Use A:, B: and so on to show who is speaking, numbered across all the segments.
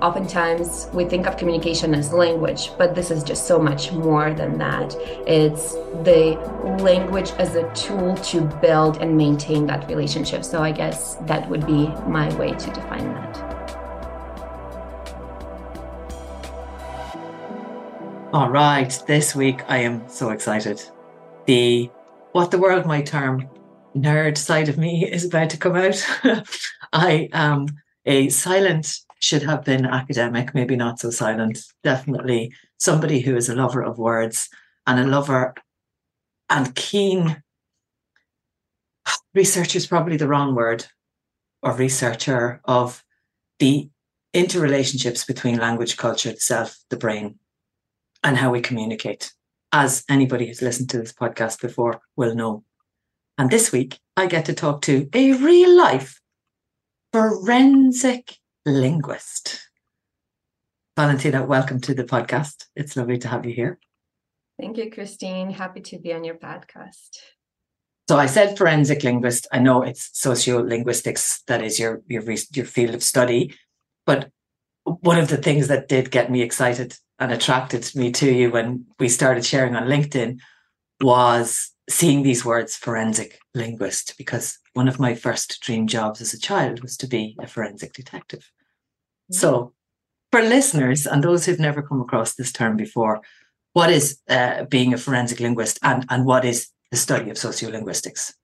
A: oftentimes we think of communication as language, but this is just so much more than that. It's the language as a tool to build and maintain that relationship. So I guess that would be my way to define that.
B: All right, this week I am so excited. The what the world might term nerd side of me is about to come out. I am a silent, should have been academic, maybe not so silent, definitely somebody who is a lover of words and a lover and keen. Researcher is probably the wrong word, or researcher of the interrelationships between language, culture, the self, the brain, and how we communicate. As anybody who's listened to this podcast before will know. And this week, I get to talk to a real life forensic linguist. Valentyna, welcome to the podcast. It's lovely to have you here.
A: Thank you, Christine. Happy to be on your podcast.
B: So I said forensic linguist. I know it's sociolinguistics that is your your your field of study, but one of the things that did get me excited and attracted me to you when we started sharing on LinkedIn was seeing these words forensic linguist because one of my first dream jobs as a child was to be a forensic detective. So, for listeners and those who've never come across this term before, what is uh, being a forensic linguist and, and what is the study of sociolinguistics?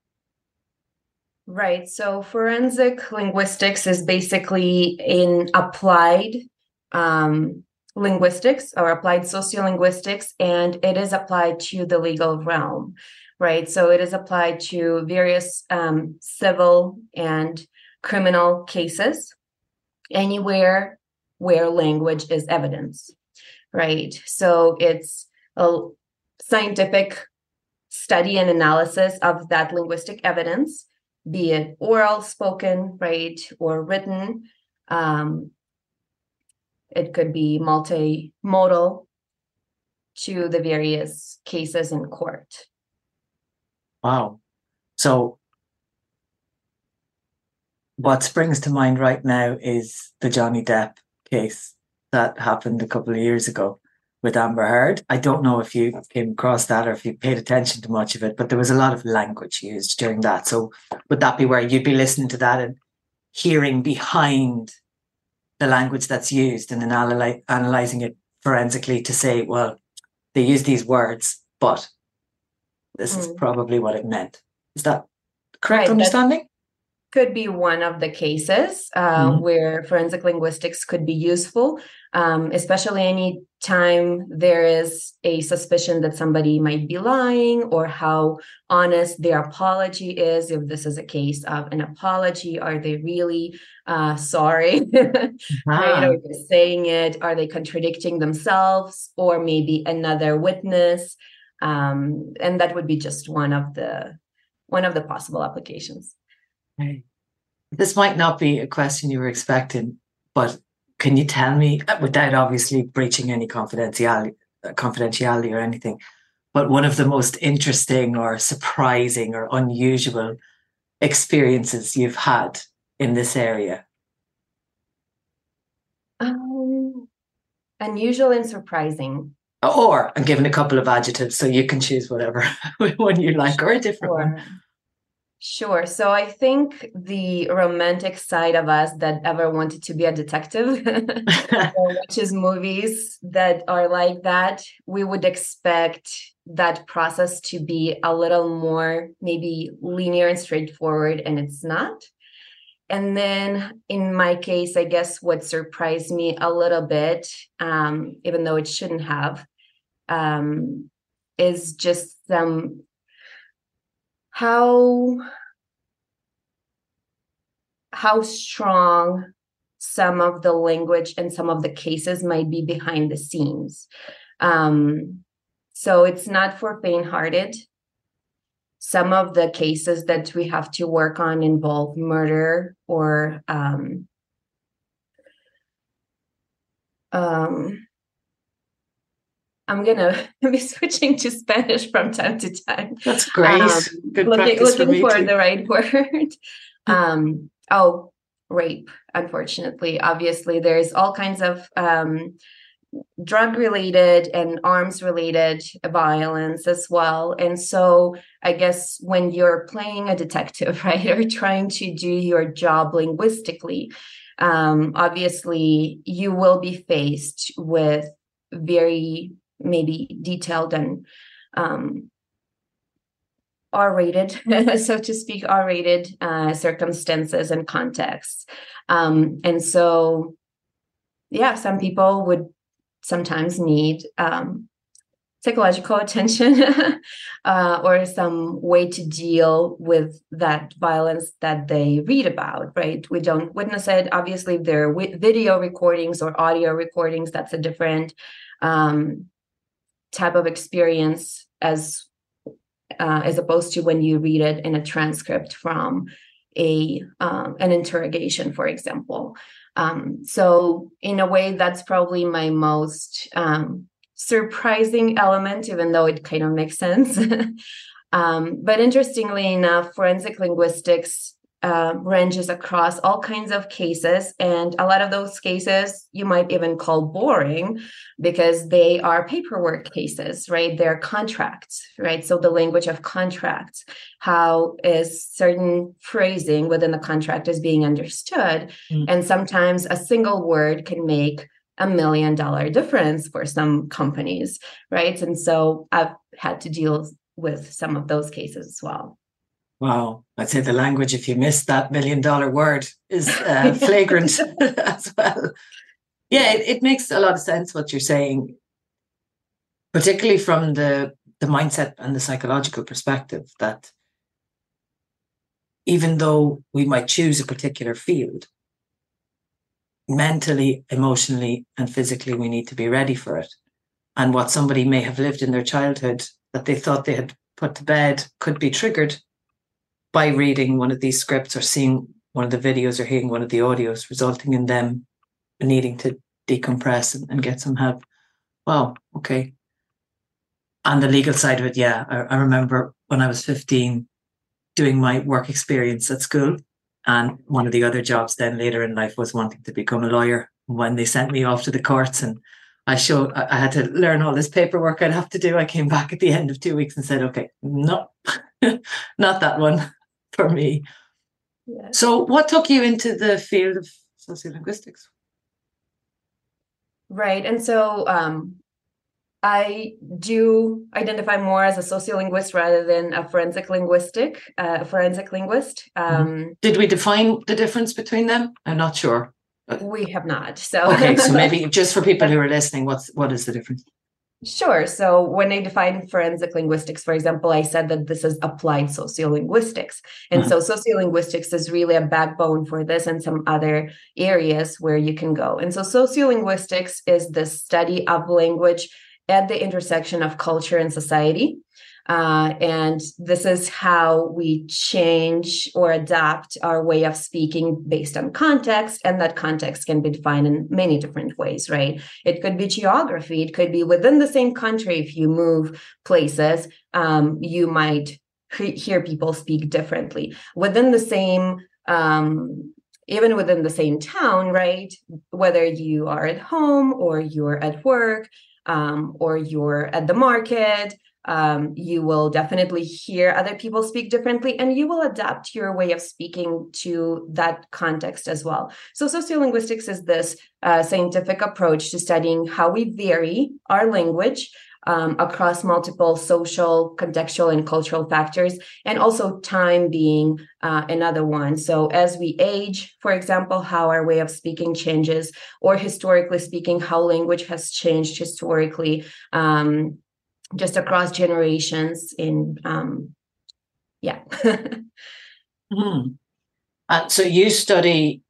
A: Right. So, forensic linguistics is basically in applied um, linguistics or applied sociolinguistics, and it is applied to the legal realm right? So it is applied to various um, civil and criminal cases anywhere where language is evidence, right? So it's a scientific study and analysis of that linguistic evidence, be it oral, spoken, right, or written. Um, it could be multimodal to the various cases in court.
B: Wow. So what springs to mind right now is the Johnny Depp case that happened a couple of years ago with Amber Heard. I don't know if you came across that or if you paid attention to much of it, but there was a lot of language used during that. So would that be where you'd be listening to that and hearing behind the language that's used and then analyzing it forensically to say, well, they use these words, but this mm. is probably what it meant. Is that correct right, understanding?
A: Could be one of the cases uh, mm. where forensic linguistics could be useful, um, especially any time there is a suspicion that somebody might be lying or how honest their apology is. If this is a case of an apology, are they really uh, sorry? right? Are they saying it? Are they contradicting themselves or maybe another witness? um, and that would be just one of the one of the possible applications
B: okay. this might not be a question you were expecting but can you tell me uh, without obviously breaching any confidentiality confidentiality or anything but one of the most interesting or surprising or unusual experiences you've had in this area
A: um, unusual and surprising
B: or I'm giving a couple of adjectives, so you can choose whatever one you like or a different
A: sure.
B: one.
A: Sure. So I think the romantic side of us that ever wanted to be a detective, which is movies that are like that, we would expect that process to be a little more maybe linear and straightforward, and it's not. And then in my case, I guess what surprised me a little bit, um, even though it shouldn't have, um, is just some how how strong some of the language and some of the cases might be behind the scenes. Um, so it's not for faint-hearted. Some of the cases that we have to work on involve murder or um, um, I'm gonna be switching to Spanish from time to time.
B: That's great. Um,
A: Good looking, looking for, for the right word. um, oh, rape, unfortunately. Obviously, there's all kinds of um, drug related and arms related violence as well. And so, I guess when you're playing a detective, right, or trying to do your job linguistically, um, obviously you will be faced with very maybe detailed and um, R-rated, so to speak, R-rated uh, circumstances and contexts. Um, and so, yeah, some people would sometimes need um, psychological attention uh, or some way to deal with that violence that they read about, right? We don't witness it. Obviously, there are video recordings or audio recordings, that's a different um, type of experience as uh, as opposed to when you read it in a transcript from a um, an interrogation, for example. Um, so in a way, that's probably my most um, surprising element, even though it kind of makes sense. um, but interestingly enough, forensic linguistics uh, ranges across all kinds of cases. And a lot of those cases you might even call boring because they are paperwork cases, right? They're contracts, right? So the language of contracts, how is certain phrasing within the contract is being understood. Mm. And sometimes a single word can make a million dollar difference for some companies, right? And so I've had to deal with some of those cases as well.
B: Wow, I'd say the language, if you miss that million dollar word, is uh, flagrant as well. Yeah, it, it makes a lot of sense what you're saying, particularly from the, the mindset and the psychological perspective that even though we might choose a particular field, mentally, emotionally, and physically, we need to be ready for it. And what somebody may have lived in their childhood that they thought they had put to bed could be triggered by reading one of these scripts or seeing one of the videos or hearing one of the audios, resulting in them needing to decompress and, and get some help. Wow, okay. And the legal side of it, yeah, I, I remember when I was 15 doing my work experience at school. And one of the other jobs then later in life was wanting to become a lawyer. When they sent me off to the courts and I showed I had to learn all this paperwork I'd have to do. I came back at the end of two weeks and said, okay, no, not that one for me. Yeah. So, what took you into the field of sociolinguistics?
A: Right. And so um, I do identify more as a sociolinguist rather than a forensic linguistic, uh, forensic linguist. Mm-hmm. Um,
B: Did we define the difference between them? I'm not sure.
A: We have not. So
B: okay, so maybe just for people who are listening, what's what is the difference?
A: Sure. So when I define forensic linguistics, for example, I said that this is applied sociolinguistics. And mm-hmm. so sociolinguistics is really a backbone for this and some other areas where you can go. And so sociolinguistics is the study of language at the intersection of culture and society. Uh, and this is how we change or adapt our way of speaking based on context. And that context can be defined in many different ways, right? It could be geography, it could be within the same country. If you move places, um, you might hear people speak differently. Within the same um, even within the same town, right? Whether you are at home or you're at work um, or you're at the market, um, you will definitely hear other people speak differently and you will adapt your way of speaking to that context as well so sociolinguistics is this uh, scientific approach to studying how we vary our language um, across multiple social, contextual, and cultural factors, and also time being uh, another one. So, as we age, for example, how our way of speaking changes, or historically speaking, how language has changed historically. Um, just across generations in um yeah.
B: Mm-hmm. uh, so you study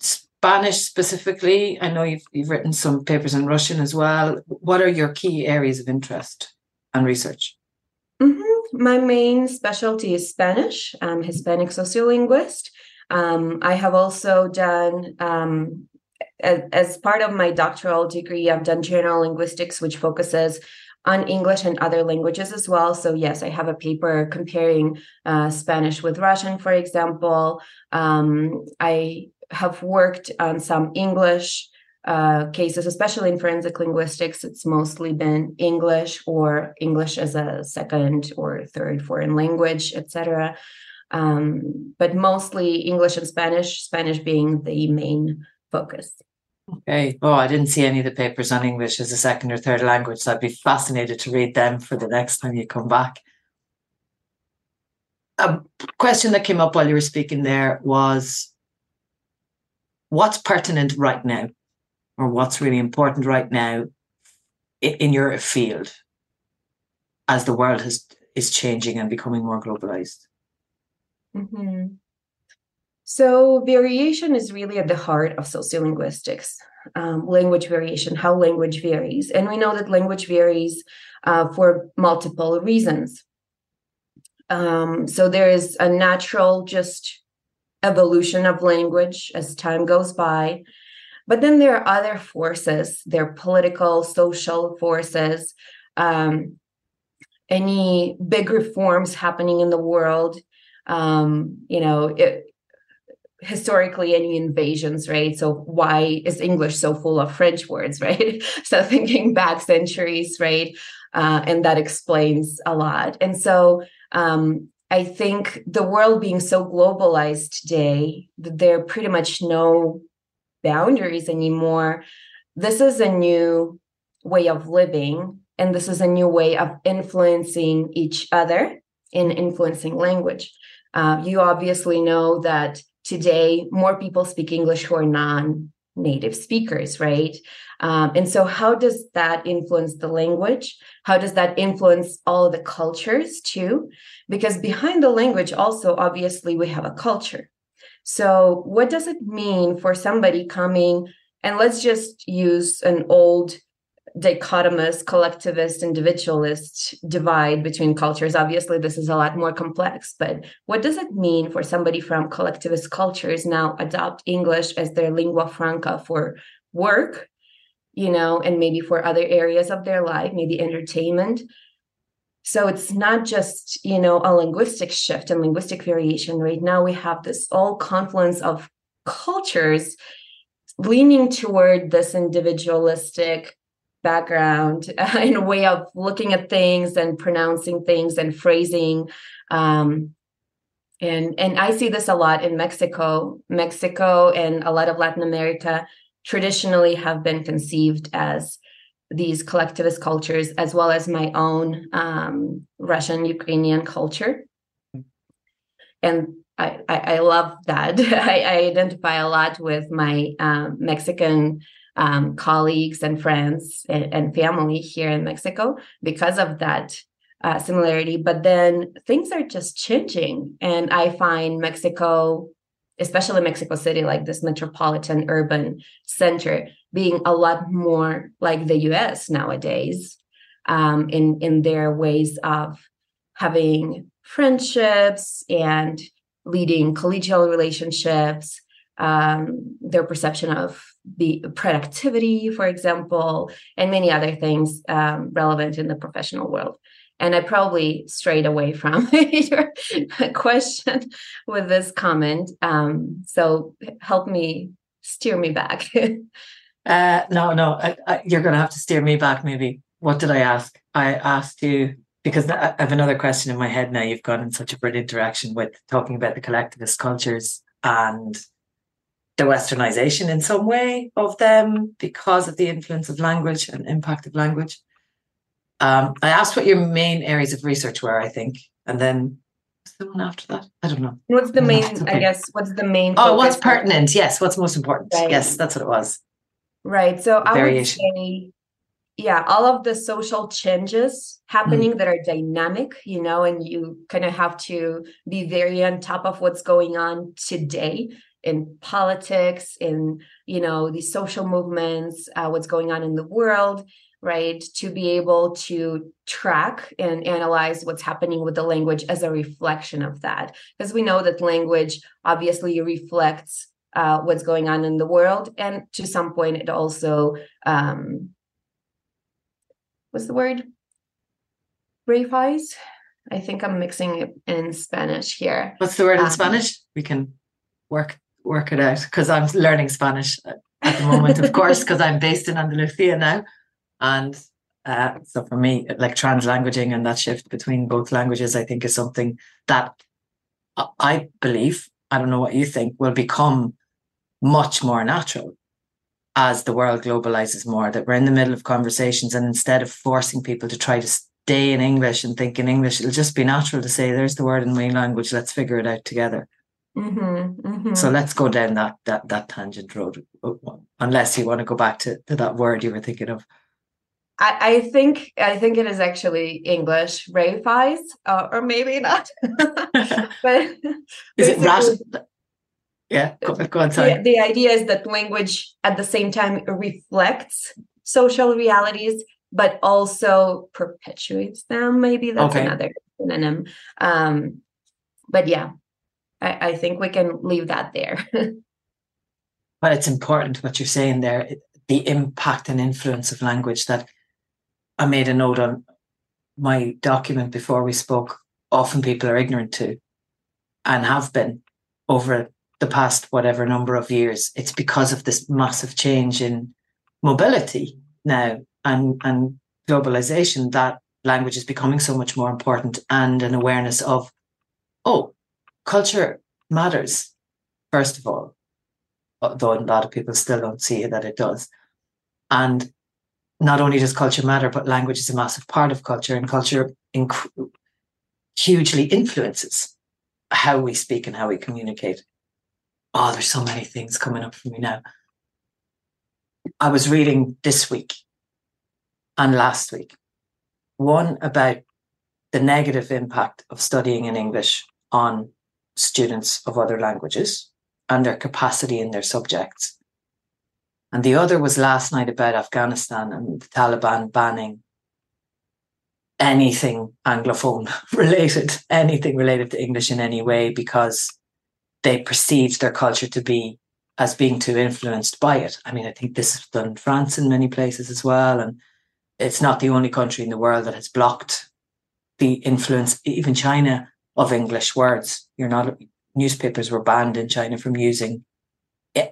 B: spanish specifically? I know you've, you've written some papers in russian as well. What are your key areas of interest and research?
A: Mm-hmm. my main specialty is spanish i'm hispanic sociolinguist. Um, i have also done um, as, as part of my doctoral degree i've done general linguistics which focuses on English and other languages as well. So, yes, I have a paper comparing uh, Spanish with Russian, for example. Um, I have worked on some English uh, cases, especially in forensic linguistics. It's mostly been English or English as a second or third foreign language, etc. Um, but mostly English and Spanish, Spanish being the main focus.
B: Okay. Oh, I didn't see any of the papers on English as a second or third language, so I'd be fascinated to read them for the next time you come back. A question that came up while you were speaking there was what's pertinent right now, or what's really important right now in your field as the world has is changing and becoming more globalized?
A: Mm-hmm. So, variation is really at the heart of sociolinguistics. Um, language variation, how language varies. And we know that language varies uh, for multiple reasons. Um, so, there is a natural just evolution of language as time goes by. But then there are other forces, there are political, social forces, um, any big reforms happening in the world. Um, you know, it, historically any invasions, right? So why is English so full of French words, right? so thinking back centuries, right? Uh, and that explains a lot. And so um, I think the world being so globalized today, there are pretty much no boundaries anymore. This is a new way of living, and this is a new way of influencing each other in influencing language. Uh, you obviously know that today more people speak english who are non-native speakers right? Um, and so how does that influence the language? How does that influence all the cultures too? Because behind the language also obviously we have a culture. So what does it mean for somebody coming and let's just use an old dichotomous collectivist individualist divide between cultures. Obviously this is a lot more complex but what does it mean for somebody from collectivist cultures now adopt english as their lingua franca for work you know and maybe for other areas of their life maybe entertainment? So it's not just you know a linguistic shift and linguistic variation. Right now we have this all confluence of cultures leaning toward this individualistic background in a way of looking at things and pronouncing things and phrasing um, and and i see this a lot in mexico mexico and a lot of latin america traditionally have been conceived as these collectivist cultures as well as my own um, russian ukrainian culture and I, I, I love that. I, I, identify a lot with my um, Mexican um, colleagues and friends and, and, family here in Mexico because of that uh, similarity. But then things are just changing. And I find Mexico, especially Mexico City, like this metropolitan urban center, being a lot more like the US nowadays um, in, in their ways of having friendships and leading collegial relationships, um, their perception of the productivity, for example, and many other things um, relevant in the professional world. And I probably strayed away from your question with this comment. Um, so help me steer me back.
B: uh, no, no, I, I, you're going to have to steer me back. Maybe. What did I ask? I asked you because I have another question in my head now. You've gone in such a brilliant direction with talking about the collectivist cultures and the westernization in some way of them because of the influence of language and impact of language. Um, I asked what your main areas of research were, I think, and then the one after that? I don't know.
A: What's the main? Okay. I guess what's the main?
B: Oh, what's pertinent? Yes, what's most important? Right. Yes, that's what it was.
A: Right. So I would say, yeah, all of the social changes happening mm. that are dynamic, you know, and you kind of have to be very on top of what's going on today in politics, in you know these social movements, uh, what's going on in the world, right? To be able to track and analyze what's happening with the language as a reflection of that, because we know that language obviously reflects uh, what's going on in the world, and to some point, it also um, what's the word reifies. I think I'm mixing it in Spanish here.
B: What's the word in
A: Um,
B: Spanish? We can work work it out because I'm learning Spanish at the moment, of course, because I'm based in Andalusia now, and uh, so for me, like translanguaging and that shift between both languages, I think is something that I believe. I don't know what you think will become much more natural as the world globalizes more. That we're in the middle of conversations, and instead of forcing people to try to stay in English and think in English, it'll just be natural to say, "There's the word in my language. Let's figure it out together."
A: Mhm, mhm.
B: So let's go down that that that tangent road, uh, unless you want to go back to, to that word you were thinking of.
A: I, I think I think it is actually English reifies, uh, or maybe not. but
B: Is it rat? Yeah, go, go on.
A: the,
B: Sorry.
A: the idea is that language at the same time reflects social realities but also perpetuates them maybe that's
B: Okay.
A: another synonym um but yeah I, I think we can leave that there
B: But it's important what you're saying there the impact and influence of language. That I made a note on my document before we spoke. Often people are ignorant to, and have been over the past whatever number of years. It's because of this massive change in mobility now and and globalization that language is becoming so much more important and an awareness of oh culture matters first of all though a lot of people still don't see that it does and not only does culture matter but language is a massive part of culture and culture inc- hugely influences how we speak and how we communicate oh there's so many things coming up for me now I was reading this week and last week. One about the negative impact of studying in English on students of other languages and their capacity in their subjects. And the other was last night about Afghanistan and the Taliban banning anything Anglophone related, anything related to English in any way, because they perceived their culture to be as being too influenced by it. I mean, I think this is done in France in many places as well. And it's not the only country in the world that has blocked the influence, even China, of English words. You're not, newspapers were banned in China from using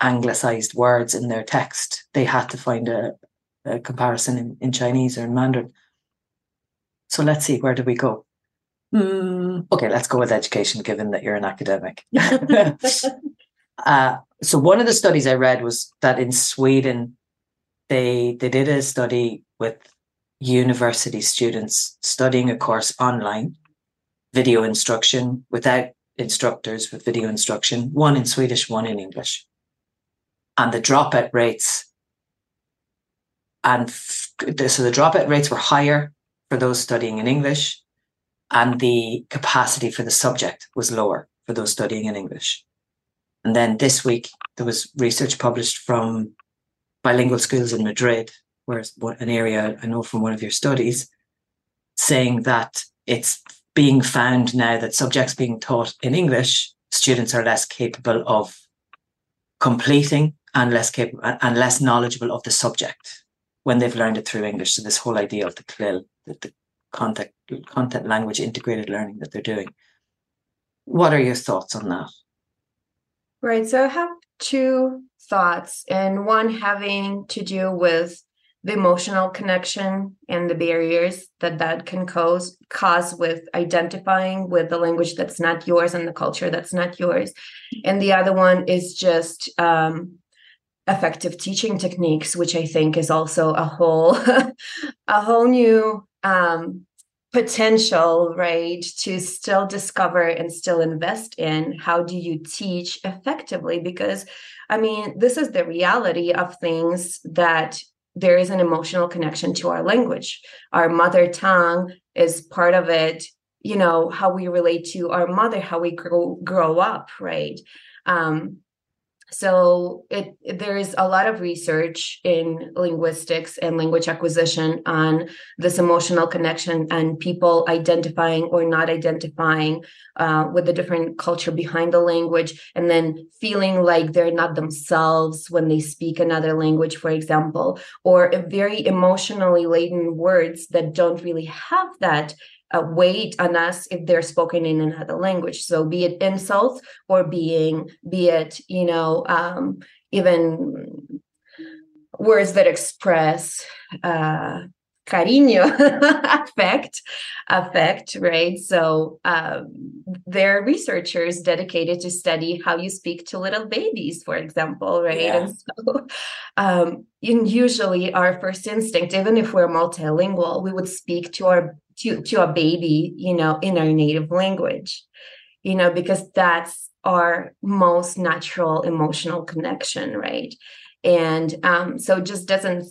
B: anglicized words in their text. They had to find a, a comparison in, in Chinese or in Mandarin. So let's see, where do we go? Hmm, okay, let's go with education, given that you're an academic. uh, so one of the studies I read was that in Sweden, they they did a study with university students studying a course online, video instruction without instructors with video instruction, one in Swedish, one in English, and the dropout rates. And f- so the dropout rates were higher for those studying in English, and the capacity for the subject was lower for those studying in English. And then this week, there was research published from bilingual schools in Madrid, where an area I know from one of your studies, saying that it's being found now that subjects being taught in English, students are less capable of completing and less capable and less knowledgeable of the subject when they've learned it through English. So this whole idea of the CLIL, the, the content, content language integrated learning that they're doing. What are your thoughts on that?
A: Right. So I have two thoughts, and one having to do with the emotional connection and the barriers that that can cause cause with identifying with the language that's not yours and the culture that's not yours. And the other one is just um, effective teaching techniques which i think is also a whole a whole new um, potential right to still discover and still invest in. How do you teach effectively? Because i mean this is the reality of things that there is an emotional connection to our language. Our mother tongue is part of it you know how we relate to our mother how we grow grow up right? Um so it there is a lot of research in linguistics and language acquisition on this emotional connection and people identifying or not identifying uh, with the different culture behind the language and then feeling like they're not themselves when they speak another language for example or very emotionally laden words that don't really have that uh, weight on us if they're spoken in another language. So be it insults or being be it you know um, even words that express uh, cariño affect affect right? So um, there are researchers dedicated to study how you speak to little babies for example right? Yeah. and so um, and usually our first instinct even if we're multilingual we would speak to our to, to a baby you know in our native language you know because that's our most natural emotional connection right? And um, so it just doesn't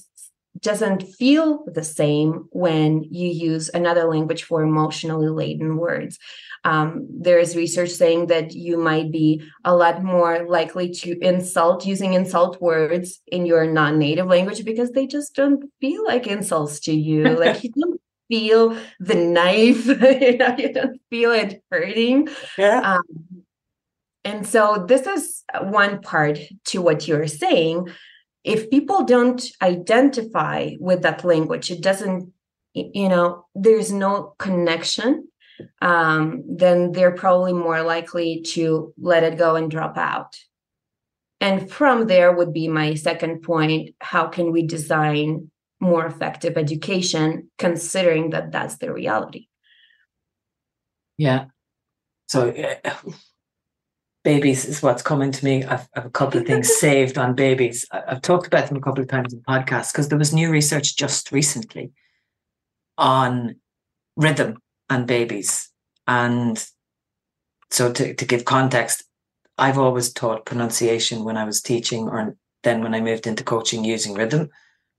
A: doesn't feel the same when you use another language for emotionally laden words. Um, there is research saying that you might be a lot more likely to insult using insult words in your non-native language because they just don't feel like insults to you. like you don't feel the knife, you know, you don't feel it hurting.
B: Yeah. Um,
A: and so this is one part to what you're saying if people don't identify with that language it doesn't you know there's no connection um, then they're probably more likely to let it go and drop out. And from there would be my second point how can we design more effective education considering that that's the reality?
B: Yeah. So uh, babies is what's coming to me. I've, I've a couple of things saved on babies. I've talked about them a couple of times in podcasts because there was new research just recently on rhythm and babies. And so to, to give context, I've always taught pronunciation when I was teaching or then when I moved into coaching using rhythm.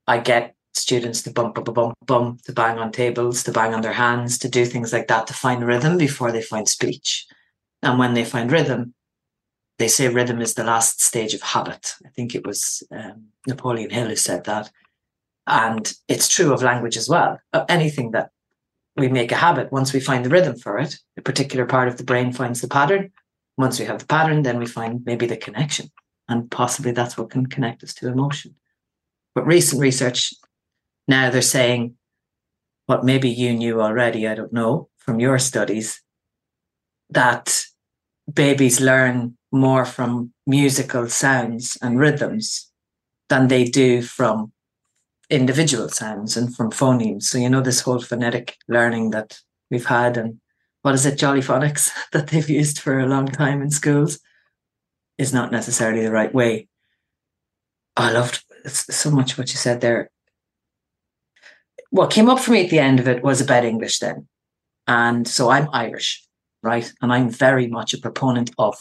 B: I get students to bump, bump, bump, bump, to bang on tables, to bang on their hands, to do things like that to find rhythm before they find speech. And when they find rhythm, they say rhythm is the last stage of habit. I think it was um, Napoleon Hill who said that. And it's true of language as well. Anything that we make a habit, once we find the rhythm for it, a particular part of the brain finds the pattern. Once we have the pattern, then we find maybe the connection. And possibly that's what can connect us to emotion. But recent research, now they're saying what maybe you knew already, I don't know, from your studies, that babies learn more from musical sounds and rhythms than they do from individual sounds and from phonemes. So, you know, this whole phonetic learning that we've had and what is it, Jolly Phonics, that they've used for a long time in schools is not necessarily the right way. I loved so much what you said there. What came up for me at the end of it was about English then. And so I'm Irish, right? And I'm very much a proponent of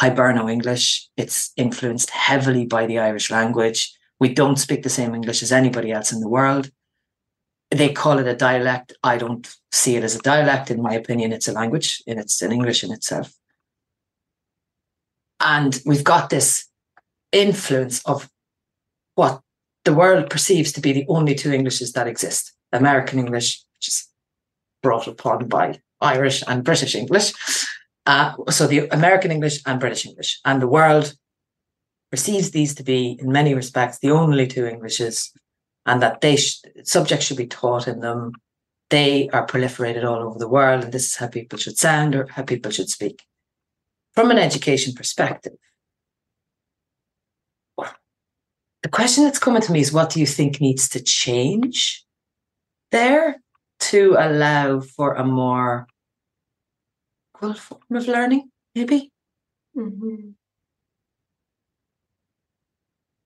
B: Hiberno English. It's influenced heavily by the Irish language. We don't speak the same English as anybody else in the world. They call it a dialect. I don't see it as a dialect. In my opinion, it's a language and it's an English in itself. And we've got this influence of what the world perceives to be the only two Englishes that exist American English, which is brought upon by Irish and British English, uh, so the American English and British English, and the world perceives these to be, in many respects, the only two Englishes, and that they sh- subjects should be taught in them. They are proliferated all over the world, and this is how people should sound or how people should speak. From an education perspective, the question that's coming to me is what do you think needs to change there to allow for a more form of learning, maybe.
A: Mm-hmm.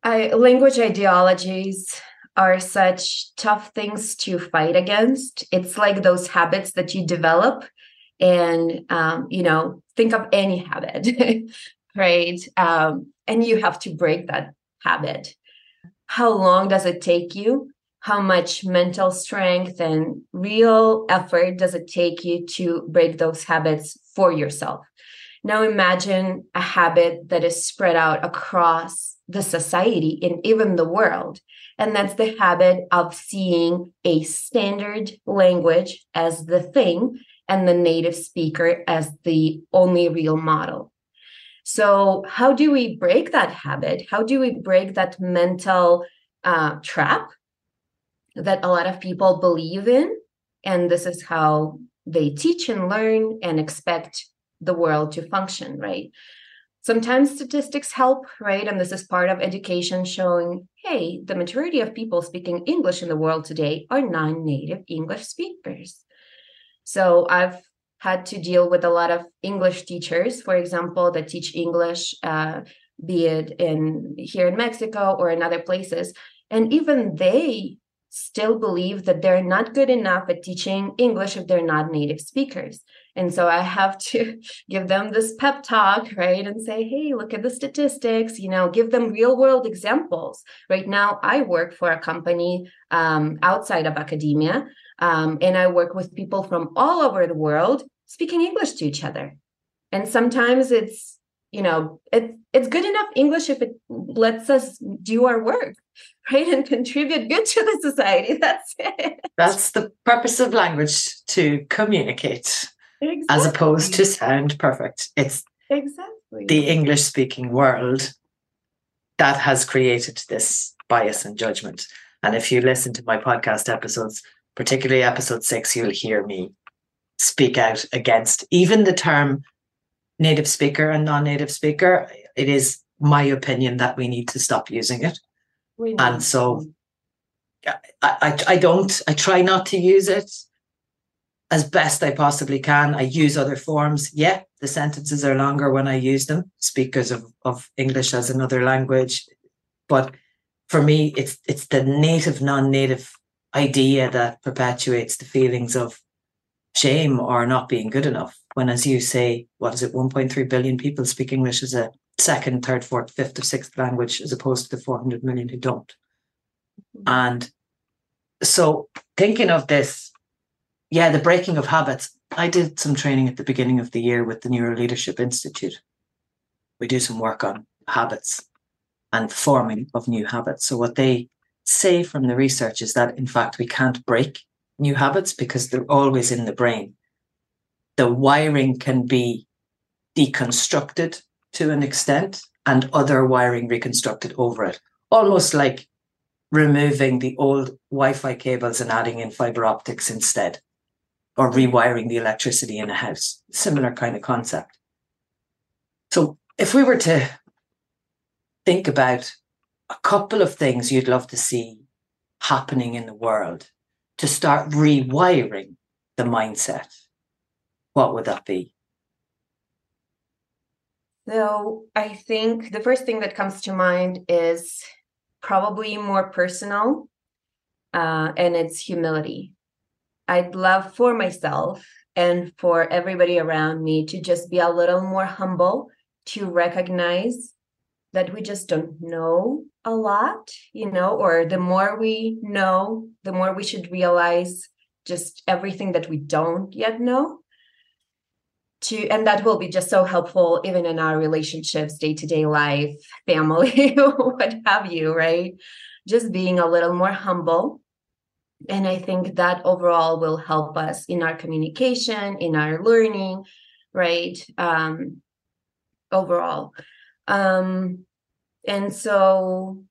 A: I, language ideologies are such tough things to fight against. It's like those habits that you develop, and um, you know, think of any habit, right? Um, and you have to break that habit. How long does it take you? How much mental strength and real effort does it take you to break those habits for yourself? Now imagine a habit that is spread out across the society and even the world. And that's the habit of seeing a standard language as the thing and the native speaker as the only real model. So, how do we break that habit? How do we break that mental uh, trap that a lot of people believe in and this is how they teach and learn and expect the world to function, right? Sometimes statistics help, right? And this is part of education showing hey, the majority of people speaking English in the world today are non native English speakers. So I've had to deal with a lot of English teachers, for example, that teach English, uh, be it in here in Mexico or in other places. And even they still believe that they're not good enough at teaching English if they're not native speakers. And so I have to give them this pep talk, right? And say, hey, look at the statistics, you know, give them real world examples. Right now, I work for a company um, outside of academia, um, and I work with people from all over the world speaking English to each other. And sometimes it's, you know, it's it's good enough English if it lets us do our work right and contribute good to the society that's it.
B: That's the purpose of language to communicate
A: exactly.
B: as opposed to sound perfect. It's
A: exactly.
B: the english speaking world that has created this bias and judgment. And if you listen to my podcast episodes particularly episode 6 you'll hear me speak out against even the term native speaker and non-native speaker it is my opinion that we need to stop using it. And so I, I, I don't i try not to use it as best i possibly can. I use other forms. Yeah the sentences are longer when i use them. Speakers of, of english as another language. But for me it's it's the native non-native idea that perpetuates the feelings of shame or not being good enough when as you say what is it 1.3 billion people speak english as a second, third, fourth, fifth, or sixth language as opposed to the 400 million who don't. Mm-hmm. And so thinking of this, yeah, the breaking of habits. I did some training at the beginning of the year with the Neuro Leadership Institute. We do some work on habits and forming of new habits. So what they say from the research is that in fact we can't break new habits because they're always in the brain. The wiring can be deconstructed to an extent and other wiring reconstructed over it, almost like removing the old Wi Fi cables and adding in fiber optics instead, or rewiring the electricity in a house. Similar kind of concept. So, if we were to think about a couple of things you'd love to see happening in the world to start rewiring the mindset, what would that be?
A: So I think the first thing that comes to mind is probably more personal, uh, and it's humility. I'd love for myself and for everybody around me to just be a little more humble, to recognize that we just don't know a lot, you know, or the more we know, the more we should realize just everything that we don't yet know to and that will be just so helpful even in our relationships day-to-day life family what have you right? Just being a little more humble. And i think that overall will help us in our communication in our learning right? Um overall um and so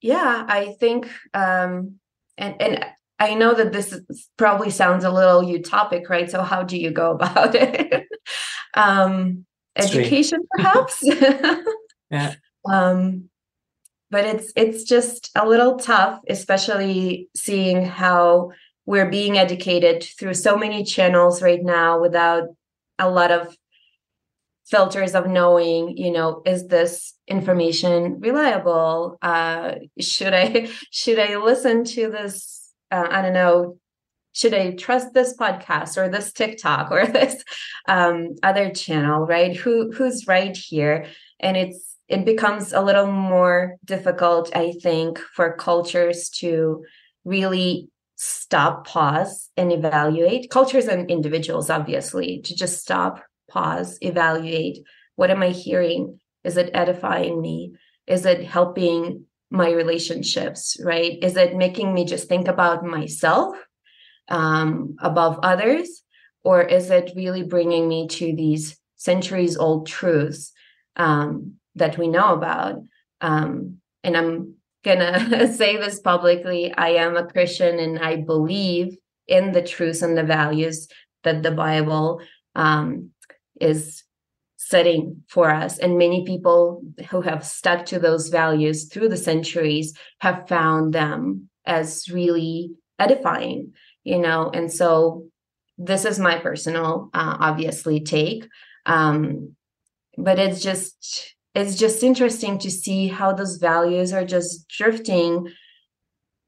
A: yeah i think um and and I know that this probably sounds a little utopic, right? So how do you go about it? um, education, perhaps.
B: yeah.
A: Um, but it's it's just a little tough, especially seeing how we're being educated through so many channels right now without a lot of filters of knowing you know is this information reliable uh should i should i listen to this uh, I don't know, should I trust this podcast or this TikTok or this um, other channel, right? Who who's right here? And it's it becomes a little more difficult, I think, for cultures to really stop, pause, and evaluate. Cultures and individuals, obviously, to just stop, pause, evaluate. What am I hearing? Is it edifying me? Is it helping my relationships right is it making me just think about myself um, above others or is it really bringing me to these centuries old truths um, that we know about um, and i'm gonna say this publicly i am a christian and i believe in the truths and the values that the Bible um, is setting for us. And many people who have stuck to those values through the centuries have found them as really edifying, you know. And so this is my personal, uh, obviously, take. Um, but it's just it's just interesting to see how those values are just drifting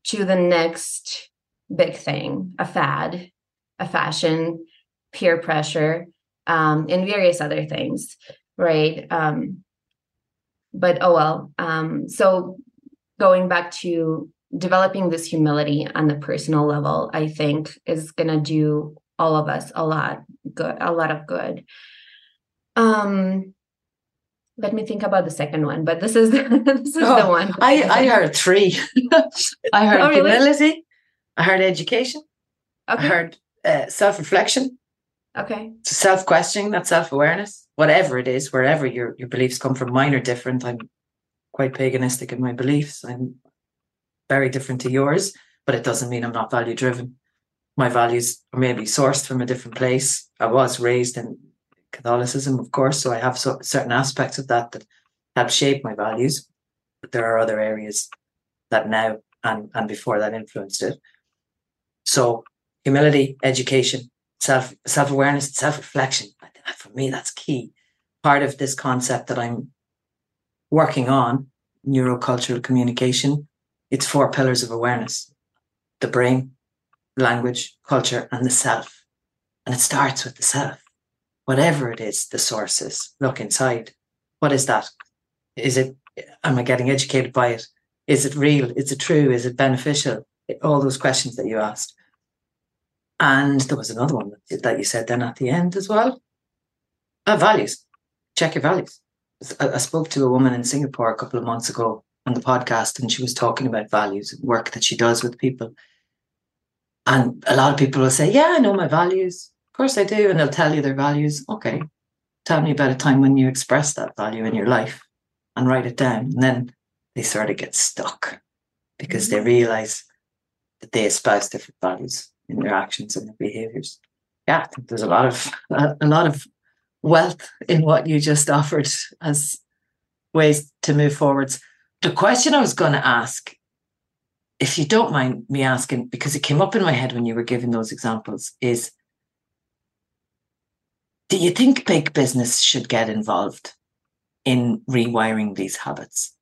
A: to the next big thing, a fad, a fashion, peer pressure, um, and various other things, right? Um, but oh well. Um, so going back to developing this humility on the personal level, I think is gonna do all of us a lot good, a lot of good. Um, let me think about the second one, but this is this is oh, the one.
B: I I heard three. I heard oh, really? humility. I heard education. Okay. I heard uh, self reflection.
A: Okay.
B: So self questioning, that self awareness, whatever it is, wherever your your beliefs come from. Mine are different. I'm quite paganistic in my beliefs. I'm very different to yours, but it doesn't mean I'm not value driven. My values are maybe sourced from a different place. I was raised in Catholicism, of course, so I have so, certain aspects of that that help shape my values. But there are other areas that now and and before that influenced it. So humility, education, self self awareness, self reflection. For me, that's key. Part of this concept that I'm working on, neurocultural communication. It's four pillars of awareness: the brain, language, culture, and the self. And it starts with the self whatever it is the source is, look inside. What is that? Is it, am I getting educated by it? Is it real? Is it true? Is it beneficial? All those questions that you asked. And there was another one that you said then at the end as well. Uh, values. Check your values. I, I spoke to a woman in Singapore a couple of months ago on the podcast, and she was talking about values and work that she does with people. And a lot of people will say, Yeah, I know my values Of course I do. And they'll tell you their values. Okay, tell me about a time when you expressed that value in your life and write it down. And then they sort of get stuck because mm-hmm. they realize that they espouse different values in their actions and their behaviors. Yeah, I think there's a lot of a, a lot of wealth in what you just offered as ways to move forwards. The question I was going to ask, if you don't mind me asking, because it came up in my head when you were giving those examples, is do you think big business should get involved in rewiring these habits?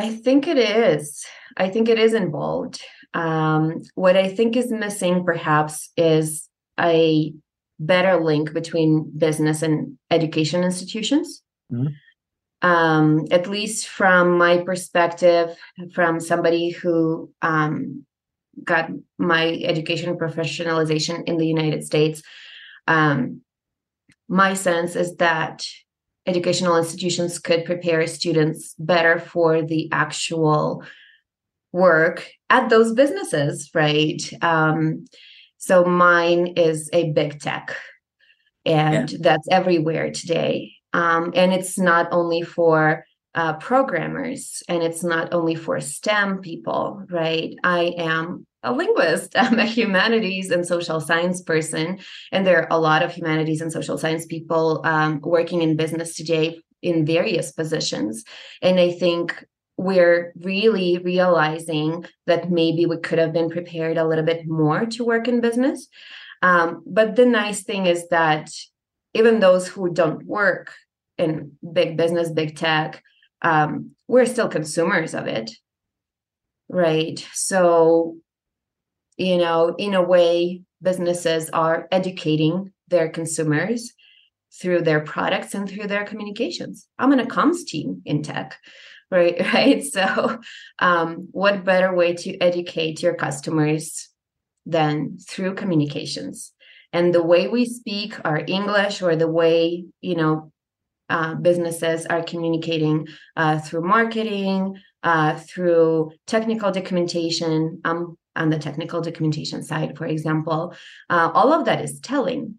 A: I think it is. I think it is involved. Um, what I think is missing, perhaps, is a better link between business and education institutions. Mm-hmm. Um, at least from my perspective, from somebody who um, got my education professionalization in the United States, um, my sense is that educational institutions could prepare students better for the actual work at those businesses, right? Um, so mine is a big tech, and yeah. that's everywhere today. Um, and it's not only for uh, programmers and it's not only for STEM people, right? I am a linguist, I'm a humanities and social science person. And there are a lot of humanities and social science people um, working in business today in various positions. And I think we're really realizing that maybe we could have been prepared a little bit more to work in business. Um, but the nice thing is that even those who don't work in big business, big tech, um, we're still consumers of it right so you know in a way businesses are educating their consumers through their products and through their communications i'm in a comms team in tech right right so um, what better way to educate your customers than through communications and the way we speak our english or the way you know uh, businesses are communicating uh, through marketing, uh, through technical documentation. Um, on the technical documentation side, for example, uh, all of that is telling.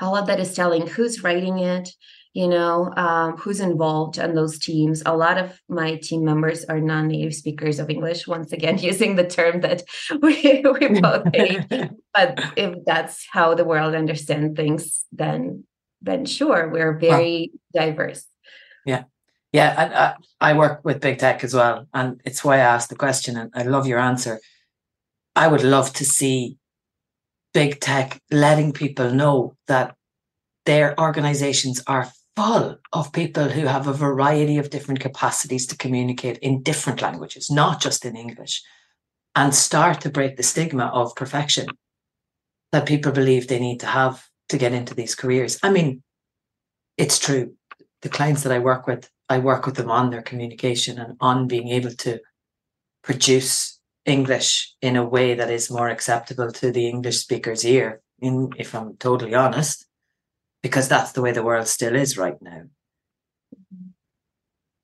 A: All of that is telling who's writing it, you know um, who's involved in those teams. A lot of my team members are non-native speakers of english once again using the term that we, we both hate. But if that's how the world understands things then then sure we're very well, diverse.
B: Yeah. Yeah and uh, i work with big tech as well and it's why i asked the question and i love your answer i would love to see big tech letting people know that their organizations are full of people who have a variety of different capacities to communicate in different languages, not just in English, and start to break the stigma of perfection that people believe they need to have to get into these careers. I mean, it's true. The clients that I work with, I work with them on their communication and on being able to produce English in a way that is more acceptable to the English speaker's ear. In, if I'm totally honest, because that's the way the world still is right now.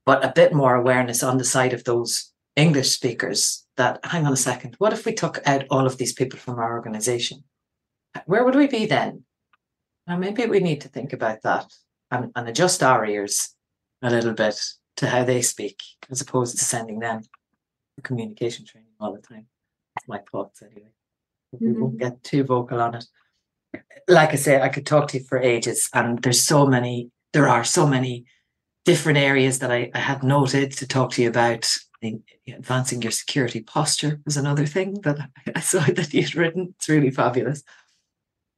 B: But a bit more awareness on the side of those English speakers that, hang on a second, what if we took out all of these people from our organization? Where would we be then? Now, maybe we need to think about that and, and adjust our ears a little bit to how they speak as opposed to sending them for communication training all the time. That's my thoughts anyway. Mm-hmm. We won't get too vocal on it like I say, I could talk to you for ages, and there's so many, there are so many different areas that I, I had noted to talk to you about. Advancing your security posture was another thing that I saw that you'd written. It's really fabulous.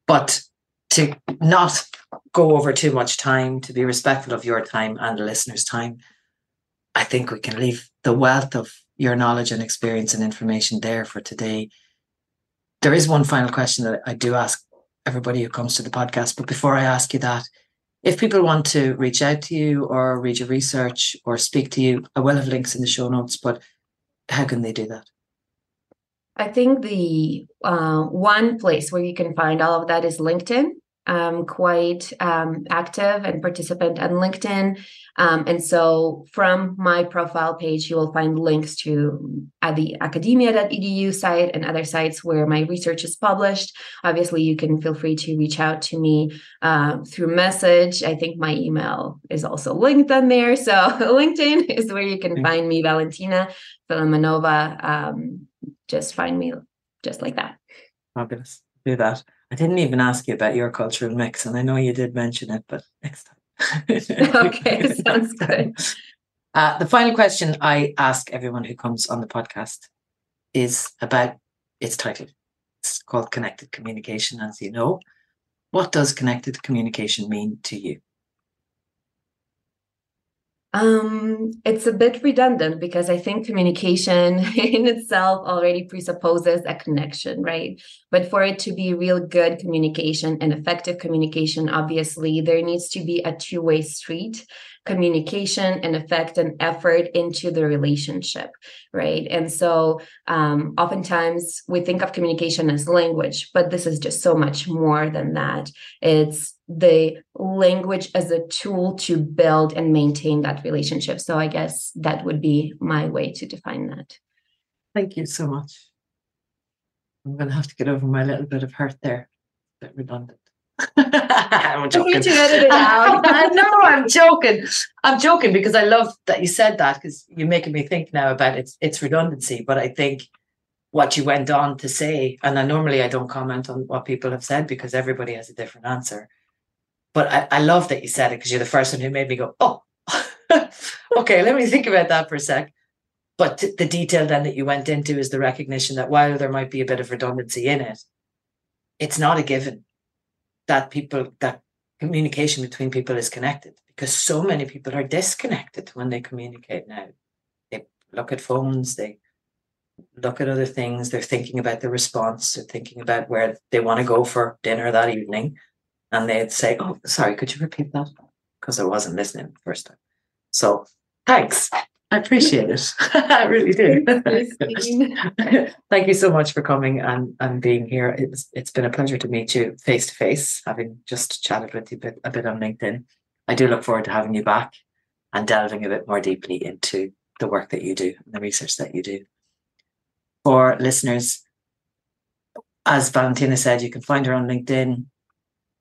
B: But to not go over too much time, to be respectful of your time and the listener's time, I think we can leave the wealth of your knowledge and experience and information there for today. There is one final question that I do ask everybody who comes to the podcast. But before I ask you that, if people want to reach out to you or read your research or speak to you, I will have links in the show notes, but how can they do that?
A: I think the uh, one place where you can find all of that is LinkedIn. I'm quite um, active and participant on LinkedIn. Um, and so from my profile page, you will find links to at uh, the academia.edu site and other sites where my research is published. Obviously, you can feel free to reach out to me uh, through message. I think my email is also linked on there. So LinkedIn is where you can find me, Valentyna Filimonova. Um, just find me just like that.
B: Fabulous. Do that. I didn't even ask you about your cultural mix, and I know you did mention it, but next time.
A: okay, sounds good.
B: Uh, the final question I ask everyone who comes on the podcast is about its title. It's called Connected Communication, as you know. What does connected communication mean to you?
A: Um, it's a bit redundant because I think communication in itself already presupposes a connection, right? But for it to be real good communication and effective communication, obviously, there needs to be a two way street communication and effect and effort into the relationship right and so um, oftentimes we think of communication as language but this is just so much more than that it's the language as a tool to build and maintain that relationship so i guess that would be my way to define that
B: thank you so much i'm going to have to get over my little bit of hurt there a bit redundant I'm joking. To edit it out. no, I'm joking. I'm joking because I love that you said that because you're making me think now about its its redundancy. But I think what you went on to say, and I normally I don't comment on what people have said because everybody has a different answer. But I, I love that you said it because you're the first one who made me go, oh, okay, let me think about that for a sec. But the detail then that you went into is the recognition that while there might be a bit of redundancy in it, it's not a given that people that communication between people is connected because so many people are disconnected when they communicate now. They look at phones, they look at other things, they're thinking about the response, they're thinking about where they want to go for dinner that evening. And they'd say, Oh, sorry, could you repeat that? Because I wasn't listening the first time. So thanks. I appreciate it. I really do. Thank you so much for coming and, and being here. It's it's been a pleasure to meet you face to face, having just chatted with you a bit, a bit on LinkedIn. I do look forward to having you back and delving a bit more deeply into the work that you do and the research that you do. For listeners, as Valentyna said, you can find her on LinkedIn.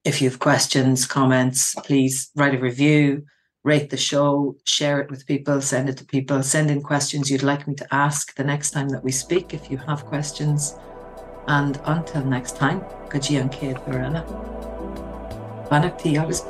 B: If you have questions, comments, please write a review, rate the show, share it with people, send it to people, send in questions you'd like me to ask the next time that we speak if you have questions. And until next time, Gaji an Céad Barella. Banachtaí agus